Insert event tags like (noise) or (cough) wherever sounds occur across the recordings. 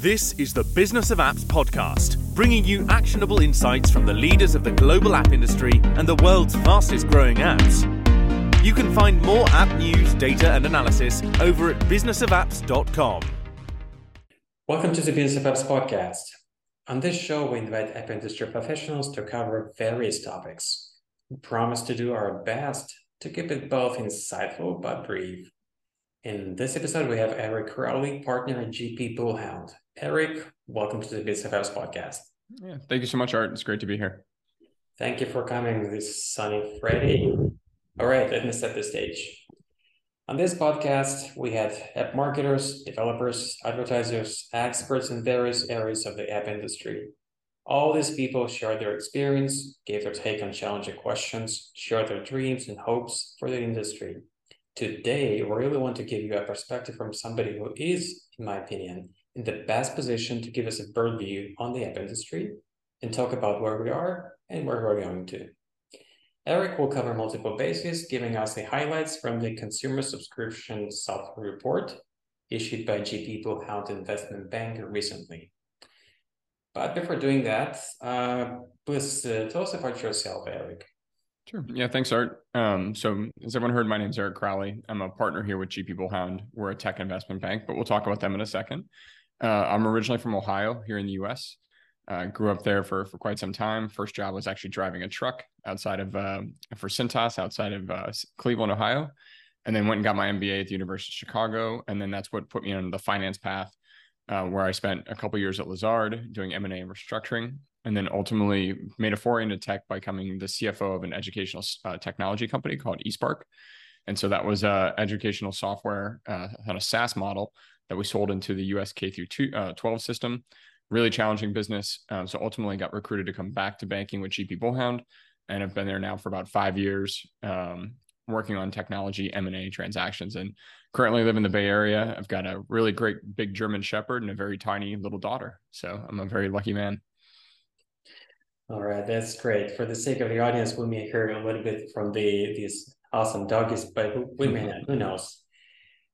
This is the Business of Apps podcast, bringing you actionable insights from the leaders of the global app industry and the world's fastest growing apps. You can find more app news, data, and analysis over at businessofapps.com. Welcome to the Business of Apps podcast. On this show, we invite app industry professionals to cover various topics. We promise to do our best to keep it both insightful but brief. In this episode, we have Eric Crowley, partner at GP Bullhound. Eric, welcome to the Apps podcast. Yeah, thank you so much, Art. It's great to be here. Thank you for coming this sunny Friday. All right, let me set the stage. On this podcast, we have app marketers, developers, advertisers, experts in various areas of the app industry. All these people share their experience, gave their take on challenging questions, share their dreams and hopes for the industry. Today, we really want to give you a perspective from somebody who is, in my opinion, in the best position to give us a bird view on the app industry and talk about where we are and where we're going to. Eric will cover multiple bases, giving us the highlights from the Consumer Subscription Software Report issued by GP Bullhound Investment Bank recently. But before doing that, uh, please uh, tell us about yourself, Eric. Sure. Yeah, thanks, Art. Um, so, as everyone heard, my name is Eric Crowley. I'm a partner here with GP Bullhound. We're a tech investment bank, but we'll talk about them in a second. Uh, I'm originally from Ohio, here in the U.S. Uh, grew up there for for quite some time. First job was actually driving a truck outside of uh, for Cintas outside of uh, Cleveland, Ohio, and then went and got my MBA at the University of Chicago. And then that's what put me on the finance path, uh, where I spent a couple years at Lazard doing M and A and restructuring, and then ultimately made a foray into tech by becoming the CFO of an educational uh, technology company called eSpark. And so that was uh, educational software uh, on a SaaS model that we sold into the US K through two, uh, 12 system. Really challenging business. Um, so ultimately got recruited to come back to banking with GP Bullhound and have been there now for about five years, um, working on technology M&A transactions and currently live in the Bay Area. I've got a really great big German Shepherd and a very tiny little daughter. So I'm a very lucky man. All right, that's great. For the sake of the audience, we may hear a little bit from the these awesome doggies, but we may not. Who knows?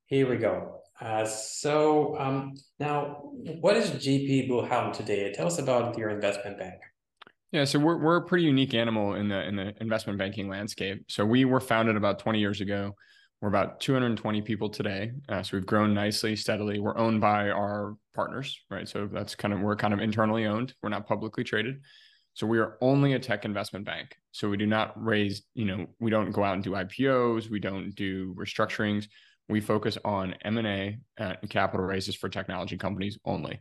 Here we go. Uh, so um, now, what is GP Bullhound today? Tell us about your investment bank. Yeah, so we're we're a pretty unique animal in the in the investment banking landscape. So we were founded about 20 years ago. We're about 220 people today. Uh, so we've grown nicely, steadily. We're owned by our partners, right? So that's kind of we're kind of internally owned. We're not publicly traded. So we are only a tech investment bank. So we do not raise, you know, we don't go out and do IPOs, we don't do restructurings. We focus on M&A and capital raises for technology companies only.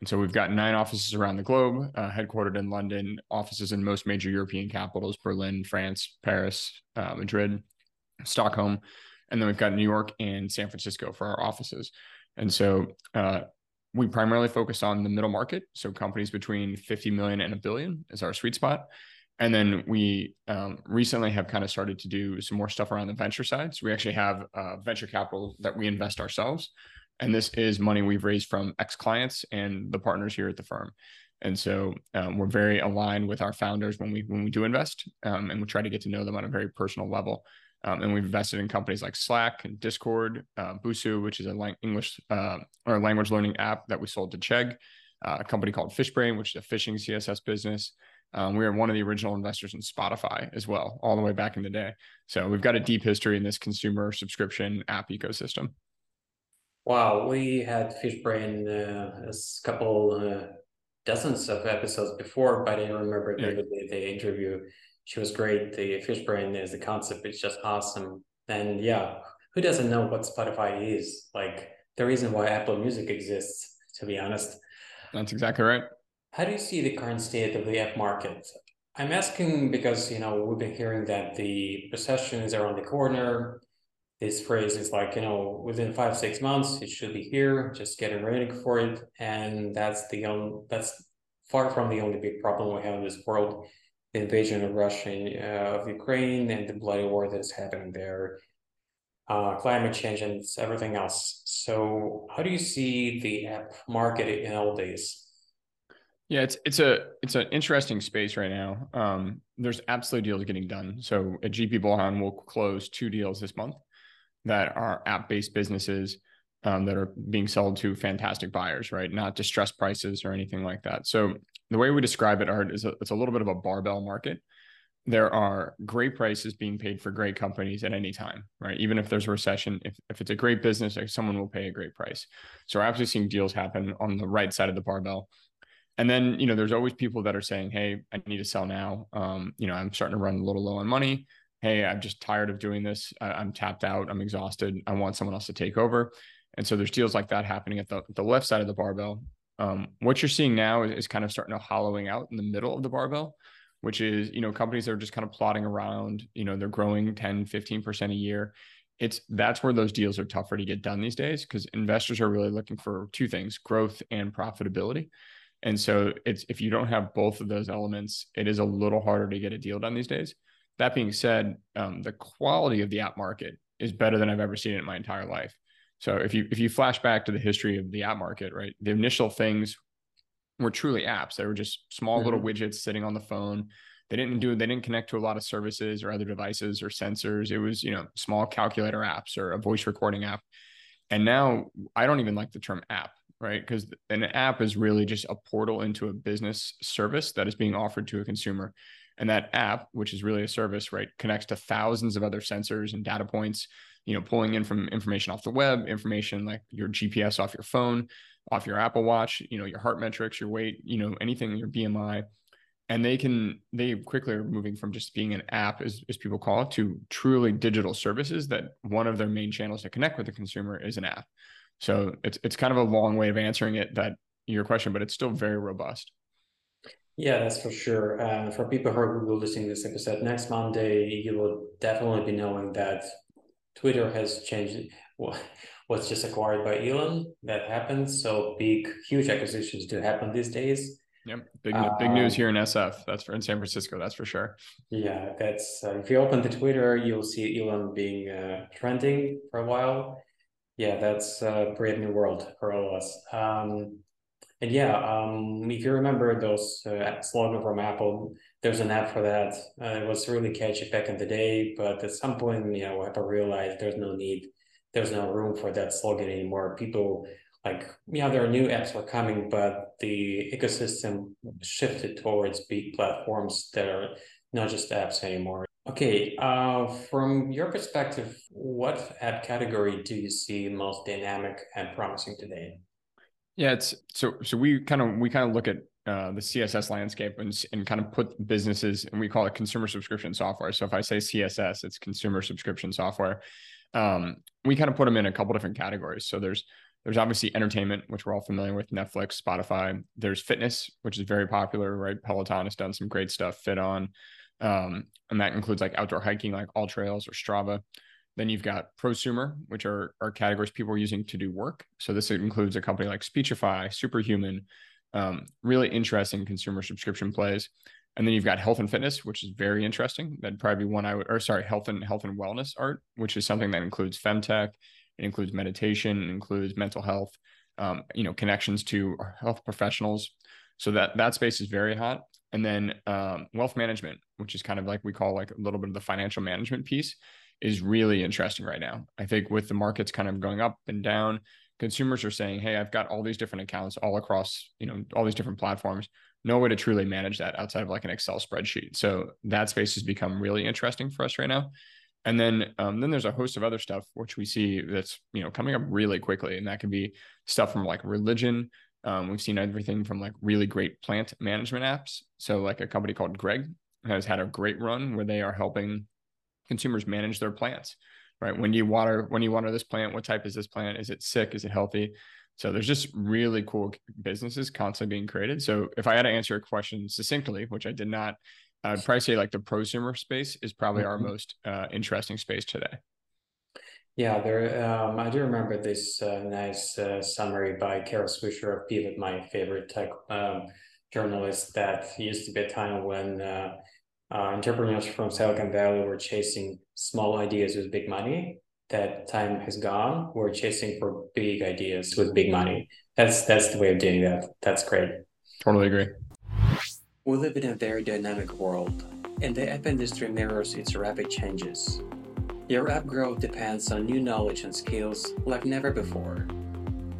And so we've got nine offices around the globe, uh, headquartered in London, offices in most major European capitals, Berlin, France, Paris, uh, Madrid, Stockholm. And then we've got New York and San Francisco for our offices. And so uh, we primarily focus on the middle market, so companies between 50 million and a billion is our sweet spot. And then we um, recently have kind of started to do some more stuff around the venture side. So we actually have uh, venture capital that we invest ourselves. And this is money we've raised from ex clients and the partners here at the firm. And so um, we're very aligned with our founders when we when we do invest, um, and we try to get to know them on a very personal level. Um, and we've invested in companies like Slack and Discord, uh, Busuu, which is a lang- English uh, or language learning app that we sold to Chegg, uh, a company called Fishbrain, which is a fishing CSS business. Um, we are one of the original investors in Spotify as well, all the way back in the day. So we've got a deep history in this consumer subscription app ecosystem. Wow, we had Fishbrain uh, a couple uh, dozens of episodes before, but I didn't remember yeah. vividly the interview she was great. The Fishbrain is the concept it's just awesome. And yeah, who doesn't know what Spotify is? Like the reason why Apple Music exists, to be honest. That's exactly right. How do you see the current state of the app market? I'm asking because you know we've been hearing that the recession is around the corner. This phrase is like you know within five six months it should be here. Just getting ready for it, and that's the only that's far from the only big problem we have in this world the invasion of Russia uh, of Ukraine and the bloody war that's happening there, uh, climate change and everything else. So, how do you see the app market in all this? Yeah, it's it's a it's an interesting space right now. Um, there's absolutely deals getting done. So at GP Bullhound, we'll close two deals this month that are app-based businesses um, that are being sold to fantastic buyers, right? Not distressed prices or anything like that. So the way we describe it, Art, is a, it's a little bit of a barbell market. There are great prices being paid for great companies at any time, right? Even if there's a recession, if, if it's a great business, someone will pay a great price. So we're absolutely seeing deals happen on the right side of the barbell. And then, you know, there's always people that are saying, Hey, I need to sell now. Um, you know, I'm starting to run a little low on money. Hey, I'm just tired of doing this. I, I'm tapped out. I'm exhausted. I want someone else to take over. And so there's deals like that happening at the, the left side of the barbell. Um, what you're seeing now is, is, kind of starting to hollowing out in the middle of the barbell, which is, you know, companies that are just kind of plotting around, you know, they're growing 10, 15% a year. It's that's where those deals are tougher to get done these days because investors are really looking for two things, growth and profitability. And so it's if you don't have both of those elements, it is a little harder to get a deal done these days. That being said, um, the quality of the app market is better than I've ever seen it in my entire life. So if you if you flash back to the history of the app market, right, the initial things were truly apps. They were just small mm-hmm. little widgets sitting on the phone. They didn't do they didn't connect to a lot of services or other devices or sensors. It was you know small calculator apps or a voice recording app. And now I don't even like the term app, right? Because an app is really just a portal into a business service that is being offered to a consumer. And that app, which is really a service, right, connects to thousands of other sensors and data points you know, pulling in from information off the web, information like your GPS off your phone, off your Apple Watch, you know, your heart metrics, your weight, you know, anything, your BMI. And they can, they quickly are moving from just being an app, as, as people call it, to truly digital services that one of their main channels to connect with the consumer is an app. So it's, it's kind of a long way of answering it that your question, but it's still very robust. Yeah, that's for sure. Um, for people who are listening to this episode, next Monday, you will definitely be knowing that Twitter has changed. was just acquired by Elon. That happens. So big, huge acquisitions do happen these days. Yep, big big news here in SF. That's for in San Francisco. That's for sure. Yeah, that's uh, if you open the Twitter, you'll see Elon being uh, trending for a while. Yeah, that's a brave new world for all of us. Um, and yeah, um, if you remember those uh, slogan from Apple, there's an app for that. Uh, it was really catchy back in the day, but at some point, you know, Apple realized there's no need, there's no room for that slogan anymore. People like, yeah, there are new apps are coming, but the ecosystem shifted towards big platforms that are not just apps anymore. Okay, uh, from your perspective, what app category do you see most dynamic and promising today? Yeah, it's so so we kind of we kind of look at uh, the CSS landscape and, and kind of put businesses and we call it consumer subscription software. So if I say CSS, it's consumer subscription software. Um, we kind of put them in a couple different categories. So there's there's obviously entertainment, which we're all familiar with, Netflix, Spotify. There's fitness, which is very popular, right? Peloton has done some great stuff, FitOn, um, and that includes like outdoor hiking, like AllTrails or Strava. Then you've got prosumer, which are, are categories people are using to do work. So this includes a company like Speechify, Superhuman, um, really interesting consumer subscription plays. And then you've got health and fitness, which is very interesting. That'd probably be one I would, or sorry, health and health and wellness art, which is something that includes femtech, it includes meditation, it includes mental health, um, you know, connections to health professionals. So that that space is very hot. And then um, wealth management, which is kind of like we call like a little bit of the financial management piece is really interesting right now. I think with the markets kind of going up and down, consumers are saying, "Hey, I've got all these different accounts all across, you know, all these different platforms. No way to truly manage that outside of like an Excel spreadsheet." So that space has become really interesting for us right now. And then, um, then there's a host of other stuff which we see that's you know coming up really quickly, and that can be stuff from like religion. Um, we've seen everything from like really great plant management apps. So like a company called Greg has had a great run where they are helping consumers manage their plants, right? When do you water, when you water this plant, what type is this plant? Is it sick? Is it healthy? So there's just really cool businesses constantly being created. So if I had to answer a question succinctly, which I did not, I'd probably say like the prosumer space is probably mm-hmm. our most uh, interesting space today. Yeah, there. Um, I do remember this uh, nice uh, summary by Kara Swisher of Pivot, my favorite tech um, journalist. That used to be a time when uh, uh, entrepreneurs from Silicon Valley were chasing small ideas with big money. That time has gone. We're chasing for big ideas with big money. That's that's the way of doing that. That's great. Totally agree. We live in a very dynamic world, and the app industry mirrors its rapid changes. Your app growth depends on new knowledge and skills like never before.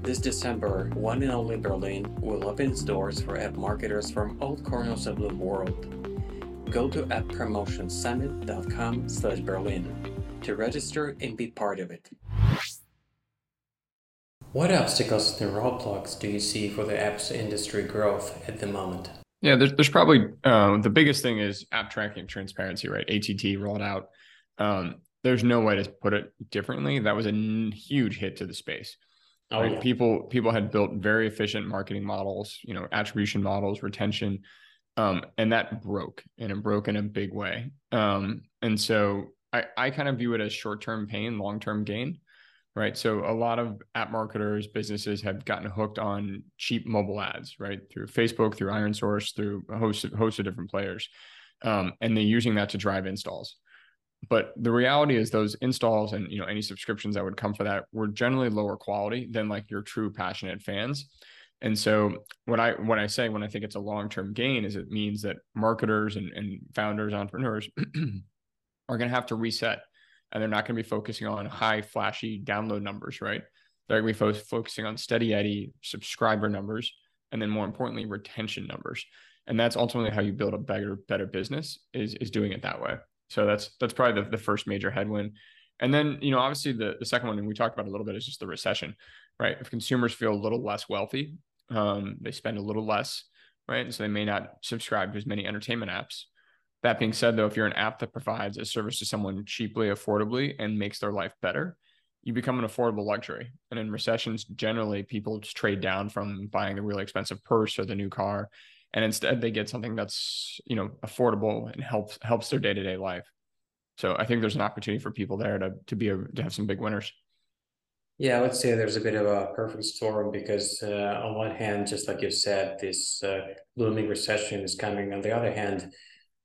This December, one and only Berlin will open its doors for app marketers from all corners of the world. Go to apppromotionsummit.com slash Berlin to register and be part of it. What obstacles and roadblocks do you see for the apps industry growth at the moment? Yeah, there's, there's probably uh, the biggest thing is app tracking transparency, right? ATT rolled out. Um, there's no way to put it differently. That was a n- huge hit to the space. Oh, right? yeah. People people had built very efficient marketing models, you know, attribution models, retention, um, and that broke, and it broke in a big way. Um, and so I I kind of view it as short term pain, long term gain, right? So a lot of app marketers, businesses have gotten hooked on cheap mobile ads, right, through Facebook, through ironSource, through a host of, host of different players, um, and they're using that to drive installs but the reality is those installs and you know any subscriptions that would come for that were generally lower quality than like your true passionate fans. And so what i what i say when i think it's a long-term gain is it means that marketers and, and founders entrepreneurs (clears throat) are going to have to reset and they're not going to be focusing on high flashy download numbers right? They're going to be fo- focusing on steady eddy subscriber numbers and then more importantly retention numbers. And that's ultimately how you build a better better business is is doing it that way so that's that's probably the, the first major headwind. And then, you know, obviously the, the second one, and we talked about a little bit, is just the recession, right? If consumers feel a little less wealthy, um, they spend a little less, right? And so they may not subscribe to as many entertainment apps. That being said, though, if you're an app that provides a service to someone cheaply, affordably, and makes their life better, you become an affordable luxury. And in recessions, generally people just trade down from buying the really expensive purse or the new car and instead they get something that's you know affordable and helps helps their day-to-day life. So i think there's an opportunity for people there to to be a, to have some big winners. Yeah i would say there's a bit of a perfect storm because uh, on one hand just like you said this uh, looming recession is coming. On the other hand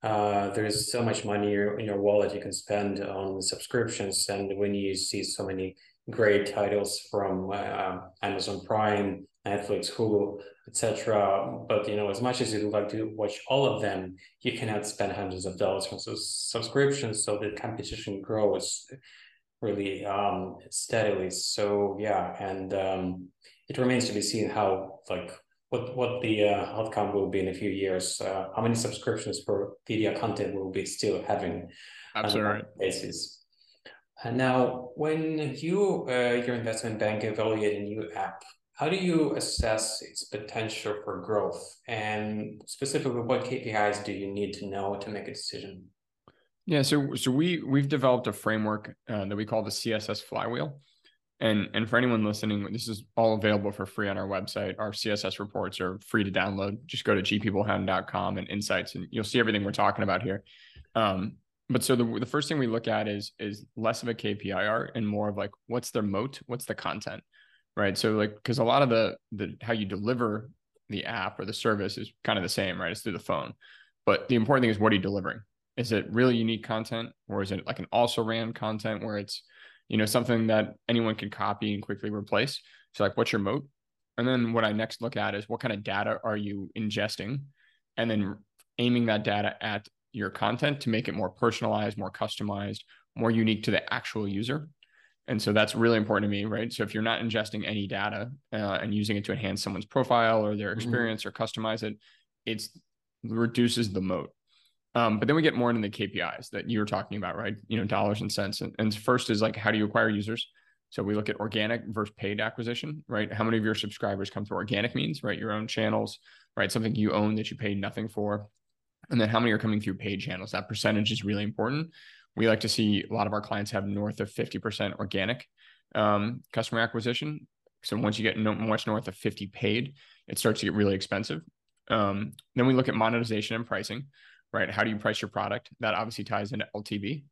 uh, there's so much money in your wallet you can spend on subscriptions. And when you see so many great titles from uh, amazon prime netflix hulu etc. But you know, as much as you'd like to watch all of them, you cannot spend hundreds of dollars on those subscriptions. So the competition grows really um, steadily. So yeah, and um, it remains to be seen how like what what the uh, outcome will be in a few years. Uh, how many subscriptions for video content will be still having Absolutely. on basis. And now, when you uh, your investment bank evaluate a new app, how do you assess its potential for growth? And specifically, what KPIs do you need to know to make a decision? Yeah, so so we we've developed a framework uh, that we call the CSS flywheel, and and for anyone listening, this is all available for free on our website. Our CSS reports are free to download. Just go to gpbullhound.com and insights, and you'll see everything we're talking about here. Um, but so the the first thing we look at is is less of a KPI art and more of like what's their moat, what's the content right? So like because a lot of the the how you deliver the app or the service is kind of the same, right? It's through the phone. But the important thing is what are you delivering? Is it really unique content or is it like an also ran content where it's, you know, something that anyone can copy and quickly replace? So like what's your moat? And then what I next look at is what kind of data are you ingesting? And then aiming that data at your content to make it more personalized, more customized, more unique to the actual user. And so that's really important to me, right? So if you're not ingesting any data uh, and using it to enhance someone's profile or their mm-hmm. experience mm-hmm. or customize it, it's reduces the moat. Um, but then we get more into the KPIs that you were talking about, right? You know, dollars and cents. And, and first is like, how do you acquire users? So we look at organic versus paid acquisition, right? How many of your subscribers come through organic means, right? Your own channels, right? Something you own that you pay nothing for. And then how many are coming through paid channels? That percentage is really important we like to see a lot of our clients have north of 50% organic um, customer acquisition. So once you get no, much north of 50 paid, it starts to get really expensive. Um, then we look at monetization and pricing, right? How do you price your product? That obviously ties into LTV.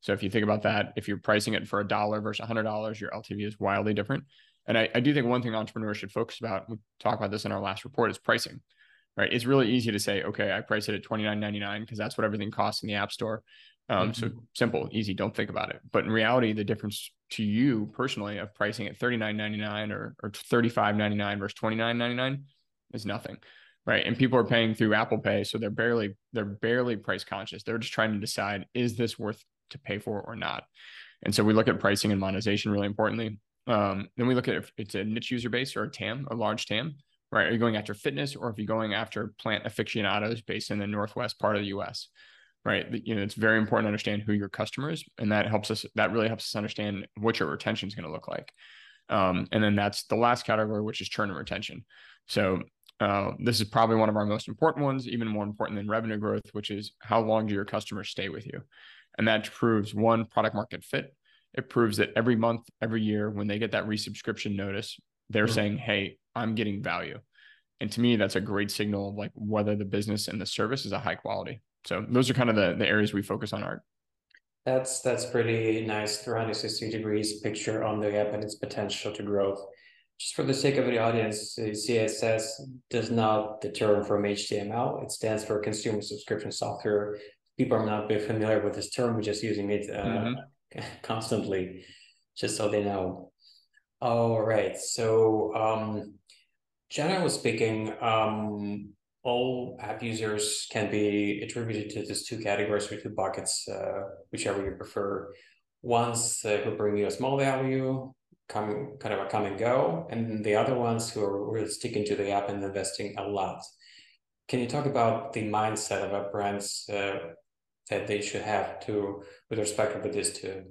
So if you think about that, if you're pricing it for a dollar versus hundred dollars, your LTV is wildly different. And I, I do think one thing entrepreneurs should focus about, we talk about this in our last report, is pricing, right? It's really easy to say, okay, I price it at $29.99 because that's what everything costs in the app store. Um, mm-hmm. So simple, easy, don't think about it. But in reality, the difference to you personally of pricing at $39.99 or, or $35.99 versus $29.99 is nothing. Right. And people are paying through Apple Pay. So they're barely, they're barely price conscious. They're just trying to decide, is this worth to pay for or not? And so we look at pricing and monetization really importantly. Um, then we look at if it's a niche user base or a TAM, a large TAM, right? Are you going after fitness or if you're going after plant aficionados based in the Northwest part of the US, right? You know, it's very important to understand who your customer is. And that helps us, that really helps us understand what your retention is going to look like. Um, and then that's the last category, which is churn and retention. So uh, this is probably one of our most important ones, even more important than revenue growth, which is how long do your customers stay with you? And that proves one product market fit. It proves that every month, every year, when they get that resubscription notice, they're mm-hmm. saying, Hey, I'm getting value. And to me, that's a great signal of like whether the business and the service is a high quality. So those are kind of the, the areas we focus on art. That's that's pretty nice 360 degrees picture on the app and its potential to growth just for the sake of the audience, CSS does not deter from HTML. It stands for Consumer Subscription Software. People are not familiar with this term. We're just using it uh, mm-hmm. (laughs) constantly, just so they know. All right. So, um, generally speaking, um, all app users can be attributed to these two categories or two buckets, uh, whichever you prefer. Ones uh, who bring you a small value, come kind of a come and go, and the other ones who are really sticking to the app and investing a lot. Can you talk about the mindset of a brands uh, that they should have to with respect to this too?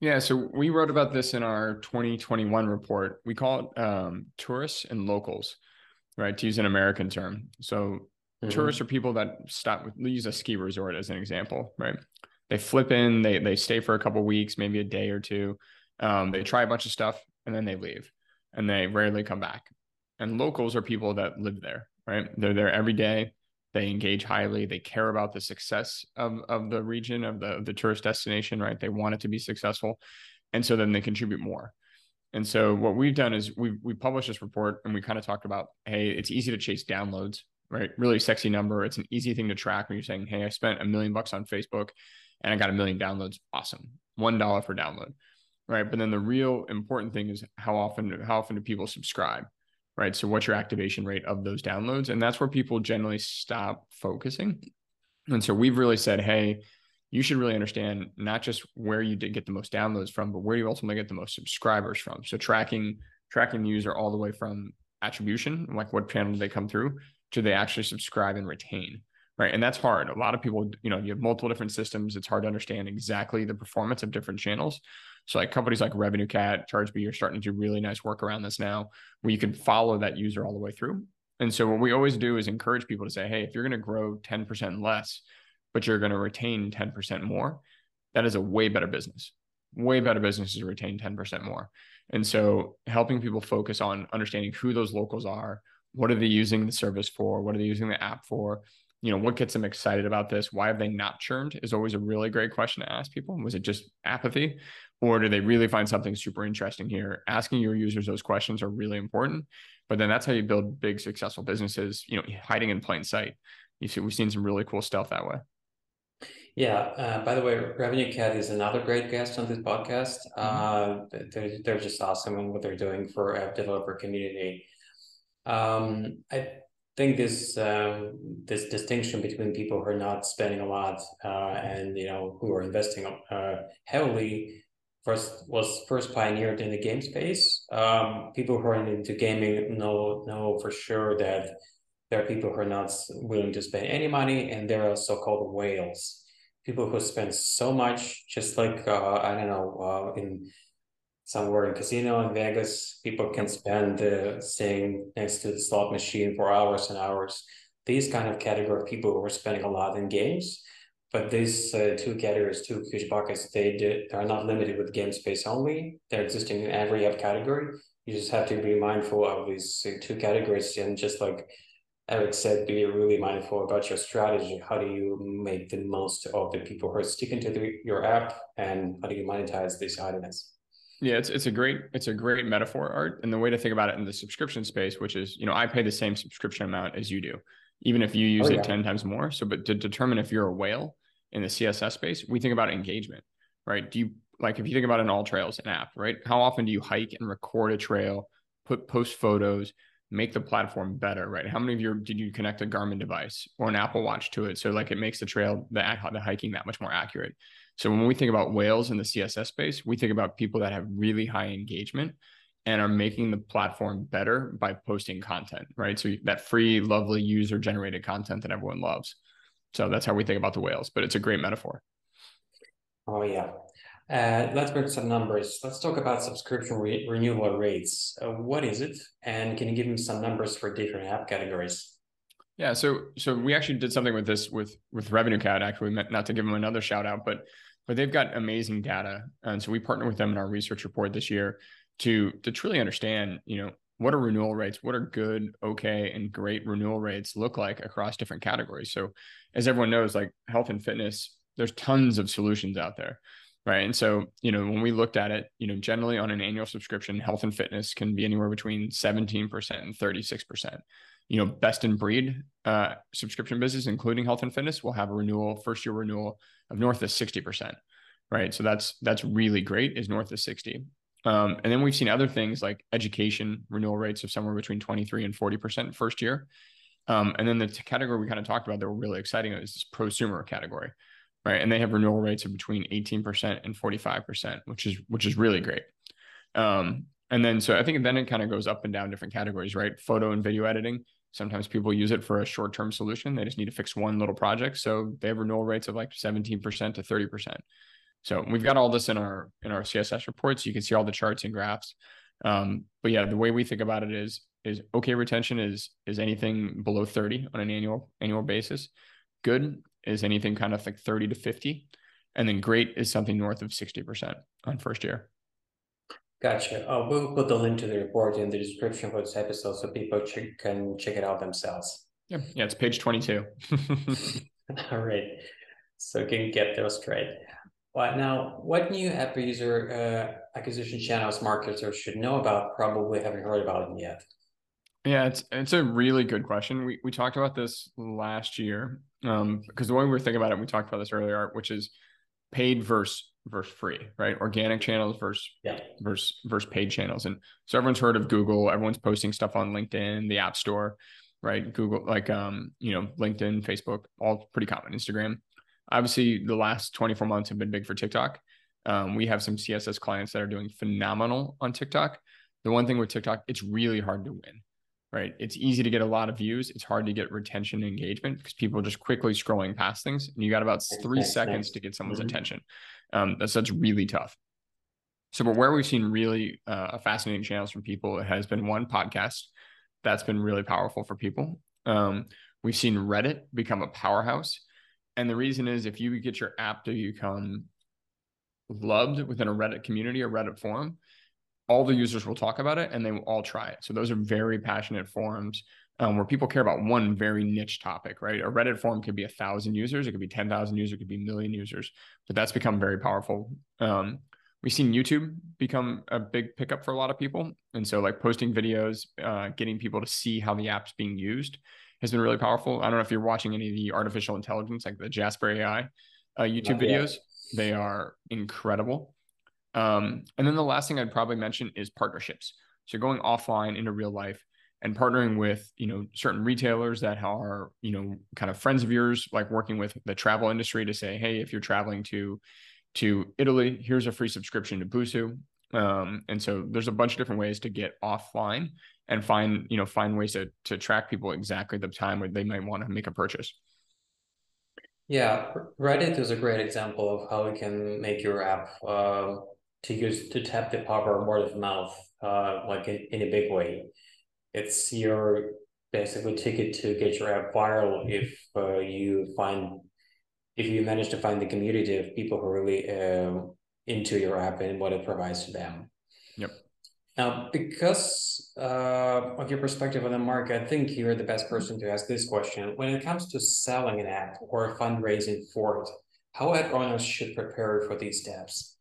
Yeah, so we wrote about this in our 2021 report. We call it um, tourists and locals, right? To use an American term. So mm-hmm. tourists are people that stop with use a ski resort as an example, right? They flip in, they they stay for a couple weeks, maybe a day or two um, they try a bunch of stuff and then they leave and they rarely come back. And locals are people that live there, right? They're there every day. They engage highly. They care about the success of, of the region, of the, of the tourist destination, right? They want it to be successful. And so then they contribute more. And so what we've done is we we published this report and we kind of talked about, hey, it's easy to chase downloads, right? Really sexy number. It's an easy thing to track when you're saying, hey, I spent a million bucks on Facebook and I got a million downloads. Awesome. One dollar per download right? But then the real important thing is how often how often do people subscribe, right? So what's your activation rate of those downloads, and that's where people generally stop focusing. And so we've really said, hey, you should really understand not just where you did get the most downloads from, but where you ultimately get the most subscribers from. So tracking tracking the user all the way from attribution, like what channel do they come through, to they actually subscribe and retain right and that's hard a lot of people you know you have multiple different systems it's hard to understand exactly the performance of different channels so like companies like Revenue ChargeBee are starting to do really nice work around this now, where you can follow that user all the way through. And so what we always do is encourage people to say, hey, if you're going to grow 10% less, but you're going to retain 10% more, that is a way better business. Way better business retain 10% more. And so helping people focus on understanding who those locals are, what are they using the service for, what are they using the app for, you know, what gets them excited about this? Why have they not churned? Is always a really great question to ask people. Was it just apathy? Or do they really find something super interesting here? Asking your users those questions are really important. But then that's how you build big successful businesses, you know, hiding in plain sight. You see, we've seen some really cool stuff that way. Yeah. Uh, by the way, RevenueCat is another great guest on this podcast. Mm-hmm. Uh, they're, they're just awesome in what they're doing for app developer community. Um, I think this um, this distinction between people who are not spending a lot uh, and you know who are investing uh, heavily first was first pioneered in the game space. Um, people who are into gaming know know for sure that there are people who are not willing to spend any money, and there are so-called whales, people who spend so much, just like uh, I don't know uh, in somewhere in casino in Vegas, people can spend uh, staying next to the slot machine for hours and hours. These kind of category of people who are spending a lot in games but these uh, two categories, two huge buckets, they did, are not limited with game space only. They're existing in every app category. You just have to be mindful of these uh, two categories, and just like Eric said, be really mindful about your strategy. How do you make the most of the people who are sticking to the, your app, and how do you monetize this audience? Yeah, it's it's a great it's a great metaphor art, and the way to think about it in the subscription space, which is you know I pay the same subscription amount as you do even if you oh, use oh, yeah. it 10 times more. So, but to determine if you're a whale in the CSS space, we think about engagement, right? Do you like if you think about an AllTrails, an app, right? How often do you hike and record a trail, put post photos, make the platform better, right? How many of your did you connect a Garmin device or an Apple Watch to it? So like it makes the trail, the, the hiking that much more accurate. So when we think about whales in the CSS space, we think about people that have really high engagement and are making the platform better by posting content, right? So that free, lovely user generated content that everyone loves. So that's how we think about the whales, but it's a great metaphor. Oh, yeah. Uh, let's bring some numbers. Let's talk about subscription re renewal rates. Uh, what is it? And can you give me some numbers for different app categories? Yeah, so so we actually did something with this with with RevenueCat. Actually, not to give them another shout out, but but they've got amazing data, and so we partner with them in our research report this year to to truly understand, you know, what are renewal rates, what are good, okay, and great renewal rates look like across different categories. So, as everyone knows, like health and fitness, there's tons of solutions out there right? And so you know when we looked at it you know generally on an annual subscription health and fitness can be anywhere between 17% and 36% you know best in breed uh, subscription business including health and fitness will have a renewal first year renewal of north of 60% right? So that's that's really great is north of 60 um, and then we've seen other things like education renewal rates of somewhere between 23 and 40% first year. Um, and then the category we kind of talked about that were really exciting is this prosumer category right? And they have renewal rates of between 18% and 45%, which is which is really great. Um, and then so I think then it kind of goes up and down different categories, right? Photo and video editing. Sometimes people use it for a short-term solution. They just need to fix one little project. So they have renewal rates of like 17% to 30%. So we've got all this in our in our CSS reports. You can see all the charts and graphs. Um, but yeah, the way we think about it is is okay retention is is anything below 30 on an annual annual basis. Good is anything kind of like 30 to 50. And then great is something north of 60% on first year. Gotcha. Oh, we'll put the link to the report in the description for this episode so people ch- can check it out themselves. Yeah, yeah, it's page 22. (laughs) (laughs) All right. So can get those straight. But now, what new app user uh, acquisition channels marketers should know about? Probably haven't heard about it yet. Yeah, it's it's a really good question. We we talked about this last year, um, because the way we were thinking about it, we talked about this earlier, which is paid versus versus free, right? Organic channels versus yeah. versus versus paid channels. And so everyone's heard of Google. Everyone's posting stuff on LinkedIn, the App Store, right? Google, like um, you know, LinkedIn, Facebook, all pretty common. Instagram. Obviously, the last 24 months have been big for TikTok. Um, we have some CSS clients that are doing phenomenal on TikTok. The one thing with TikTok, it's really hard to win right? It's easy to get a lot of views. It's hard to get retention and engagement because people are just quickly scrolling past things. And you got about three seconds to get someone's mm-hmm. attention. Um, that's that's really tough. So, but where we've seen really uh, fascinating channels from people has been one podcast that's been really powerful for people. Um, we've seen Reddit become a powerhouse. And the reason is if you get your app to become loved within a Reddit community or Reddit forum, all the users will talk about it and they will all try it. So those are very passionate forums um, where people care about one very niche topic, right? A Reddit forum could be a thousand users, it could be 10,000 users, it could be a million users, but that's become very powerful. Um, we've seen YouTube become a big pickup for a lot of people. And so like posting videos, uh, getting people to see how the app's being used has been really powerful. I don't know if you're watching any of the artificial intelligence, like the Jasper AI uh, YouTube videos. They are incredible. Um, and then the last thing I'd probably mention is partnerships. So going offline into real life and partnering with, you know, certain retailers that are, you know, kind of friends of yours, like working with the travel industry to say, hey, if you're traveling to to Italy, here's a free subscription to Busuu. Um, and so there's a bunch of different ways to get offline and find, you know, find ways to to track people exactly the time where they might want to make a purchase. Yeah, Reddit is a great example of how you can make your app uh, to use to tap the power word of mouth, uh, like in, in a big way. It's your basically ticket to get your app viral if uh, you find if you manage to find the community of people who are really uh, into your app and what it provides to them. Yep. Now, because uh, of your perspective on the market, I think you're the best person to ask this question. When it comes to selling an app or fundraising for it, how ad owners should prepare for these steps?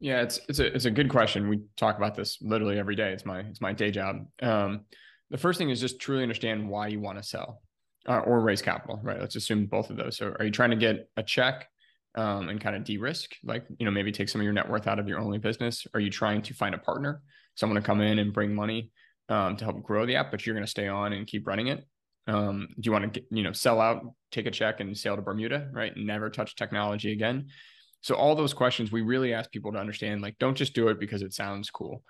Yeah, it's it's a it's a good question. We talk about this literally every day. It's my it's my day job. Um, the first thing is just truly understand why you want to sell uh, or raise capital, right? Let's assume both of those. So, are you trying to get a check um, and kind of de-risk, like you know maybe take some of your net worth out of your only business? Are you trying to find a partner, someone to come in and bring money um, to help grow the app, but you're going to stay on and keep running it? Um, do you want to you know sell out, take a check, and sail to Bermuda, right? Never touch technology again So all those questions we really ask people to understand, like, don't just do it because it sounds cool.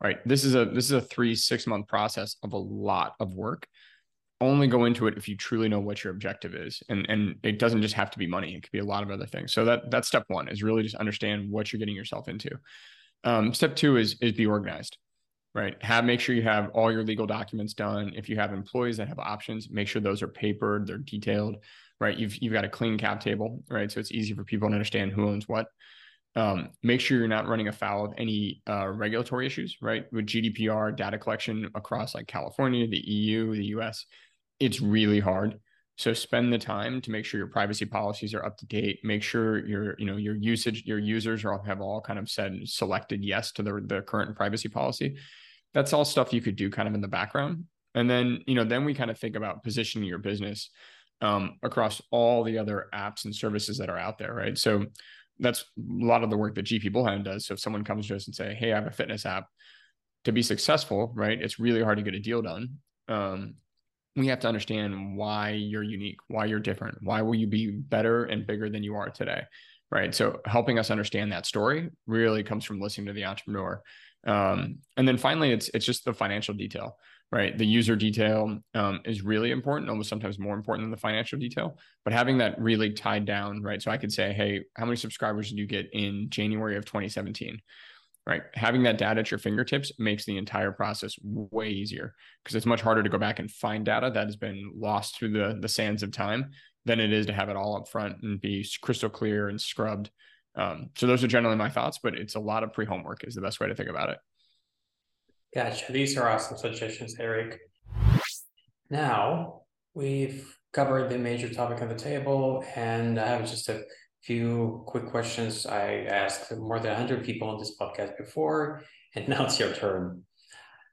Right. This is a this is a three, six month process of a lot of work. Only go into it if you truly know what your objective is. And and it doesn't just have to be money. It could be a lot of other things. So that that's step one is really just understand what you're getting yourself into. Um, step two is is be organized right? Have make sure you have all your legal documents done. If you have employees that have options, make sure those are papered, they're detailed, right? You've you've got a clean cap table, right? So it's easy for people to understand who owns what. Um, make sure you're not running afoul of any uh, regulatory issues, right? With GDPR data collection across like California, the EU, the US, it's really hard. So spend the time to make sure your privacy policies are up to date. Make sure your, you know, your usage, your users are all, have all kind of said selected yes to the, the current privacy policy. That's all stuff you could do kind of in the background. And then, you know, then we kind of think about positioning your business um, across all the other apps and services that are out there, right? So that's a lot of the work that GP Bullhound does. So if someone comes to us and say, "Hey, I have a fitness app," to be successful, right? It's really hard to get a deal done. Um, we have to understand why you're unique, why you're different, why will you be better and bigger than you are today, right? So helping us understand that story really comes from listening to the entrepreneur. Um, and then finally, it's it's just the financial detail right? The user detail um, is really important, almost sometimes more important than the financial detail. But having that really tied down, right? So I could say, hey, how many subscribers did you get in January of 2017? Right. Having that data at your fingertips makes the entire process way easier because it's much harder to go back and find data that has been lost through the, the sands of time than it is to have it all up front and be crystal clear and scrubbed. Um, so those are generally my thoughts, but it's a lot of pre homework is the best way to think about it. Gotcha. These are awesome suggestions, Eric. Now we've covered the major topic on the table, and I have just a few quick questions. I asked more than 100 people on this podcast before, and (laughs) now it's your turn.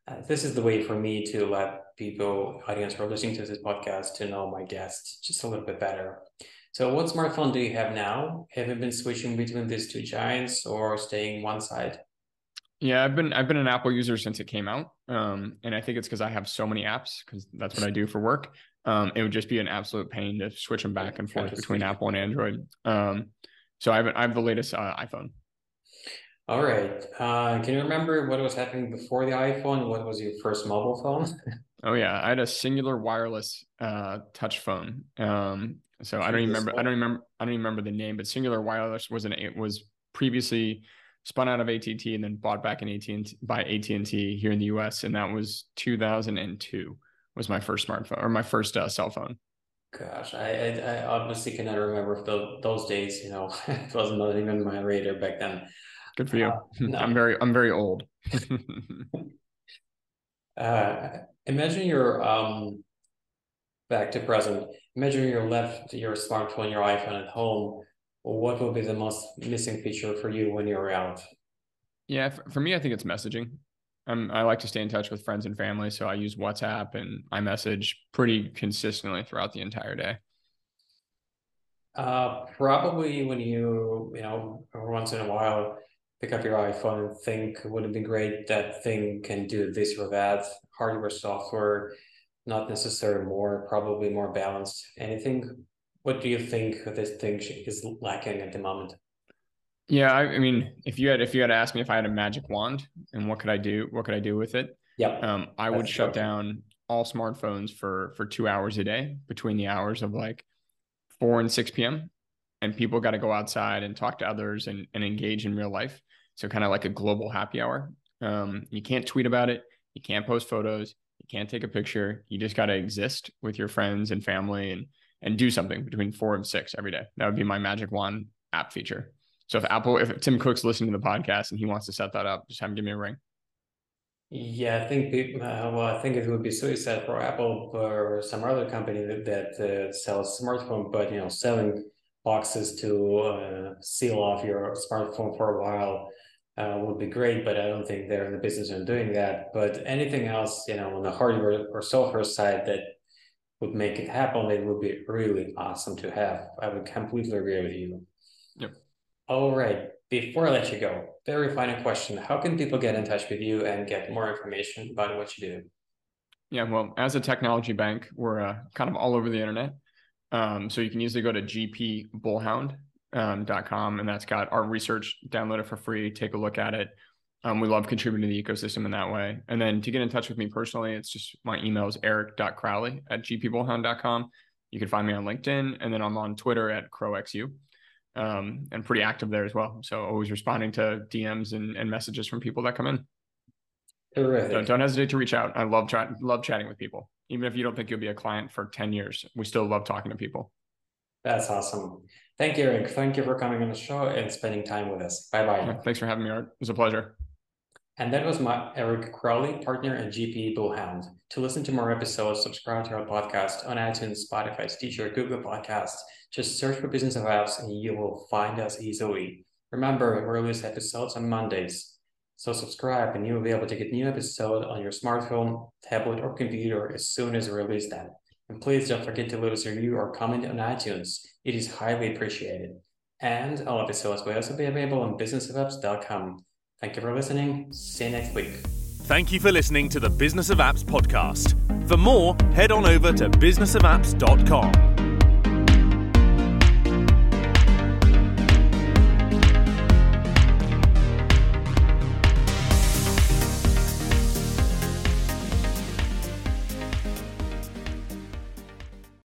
Uh, this is the way for me to let people, audience who are listening to this podcast, to know my guests just a little bit better. So, what smartphone do you have now? Have you been switching between these two giants or staying one side? Yeah, I've been I've been an Apple user since it came out, um, and I think it's because I have so many apps because that's what I do for work. Um, it would just be an absolute pain to switch them back and forth between Apple and Android. Um, so I have I have the latest uh, iPhone. All right. Uh, can you remember what was happening before the iPhone? What was your first mobile phone? (laughs) oh yeah, I had a Cingular Wireless uh, touch phone. Um, so I don't even remember. I don't remember. I don't even remember the name, but Cingular Wireless was an it was previously spun out of AT&T and then bought back in AT&T by AT&T here in the US and that was 2002 was my first smartphone or my first uh, cell phone. Gosh, I, I, I obviously cannot remember the, those days. You know, (laughs) it wasn't even my radar back then. Good for you. Uh, (laughs) no. I'm very I'm very old. (laughs) uh, imagine you're um back to present. Imagine you're left your smartphone, your iPhone at home what will be the most missing feature for you when you're out? Yeah, for, me, I think it's messaging. Um, I like to stay in touch with friends and family, so I use WhatsApp and iMessage pretty consistently throughout the entire day. Uh, probably when you, you know, once in a while pick up your iPhone and think, would it be great that thing can do this or that? Hardware, software, not necessarily more, probably more balanced. Anything what do you think this thing is lacking at the moment? Yeah, I, I, mean, if you had if you had asked me if I had a magic wand and what could I do, what could I do with it? Yeah, um, I would shut down all smartphones for for two hours a day between the hours of like four and six p.m. And people got to go outside and talk to others and and engage in real life. So kind of like a global happy hour. Um, you can't tweet about it. You can't post photos. You can't take a picture. You just got to exist with your friends and family and and do something between four and six every day. That would be my magic wand app feature. So if Apple, if Tim Cook's listening to the podcast and he wants to set that up, just have him give me a ring. Yeah, I think uh, well, I think it would be suicide for Apple or some other company that, that uh, sells smartphone, but you know, selling boxes to uh, seal off your smartphone for a while uh, would be great. But I don't think they're in the business of doing that. But anything else, you know, on the hardware or software side that would make it happen, it would be really awesome to have. I would completely agree with you. Yep. All right. Before I let you go, very final question. How can people get in touch with you and get more information about what you do? Yeah, well, as a technology bank, we're uh, kind of all over the internet. Um, so you can easily go to GP Bullhound um, .com, and that's got our research. Download it for free. Take a look at it. Um, we love contributing to the ecosystem in that way. And then to get in touch with me personally, it's just my email is eric.crowley at gpbullhound.com. You can find me on LinkedIn, and then I'm on Twitter at crowxu, um, and pretty active there as well. So always responding to DMs and, and messages from people that come in. Terrific. Don't, don't hesitate to reach out. I love chat, love chatting with people. Even if you don't think you'll be a client for 10 years, we still love talking to people. That's awesome. Thank you, Eric. Thank you for coming on the show and spending time with us. Bye bye. Thanks for having me, Art. It was a pleasure. And that was my Eric Crowley, partner at GP Bullhound. To listen to more episodes, subscribe to our podcast on iTunes, Spotify, Stitcher, Google Podcasts. Just search for Business of Apps and you will find us easily. Remember, we release episodes on Mondays. So subscribe and you will be able to get new episode on your smartphone, tablet, or computer as soon as we release them. And please don't forget to leave us a review or comment on iTunes. It is highly appreciated. And all episodes will also be available on businessofapps.com. Thank you for listening. See you next week. Thank you for listening to the Business of Apps podcast. For more, head on over to businessofapps.com.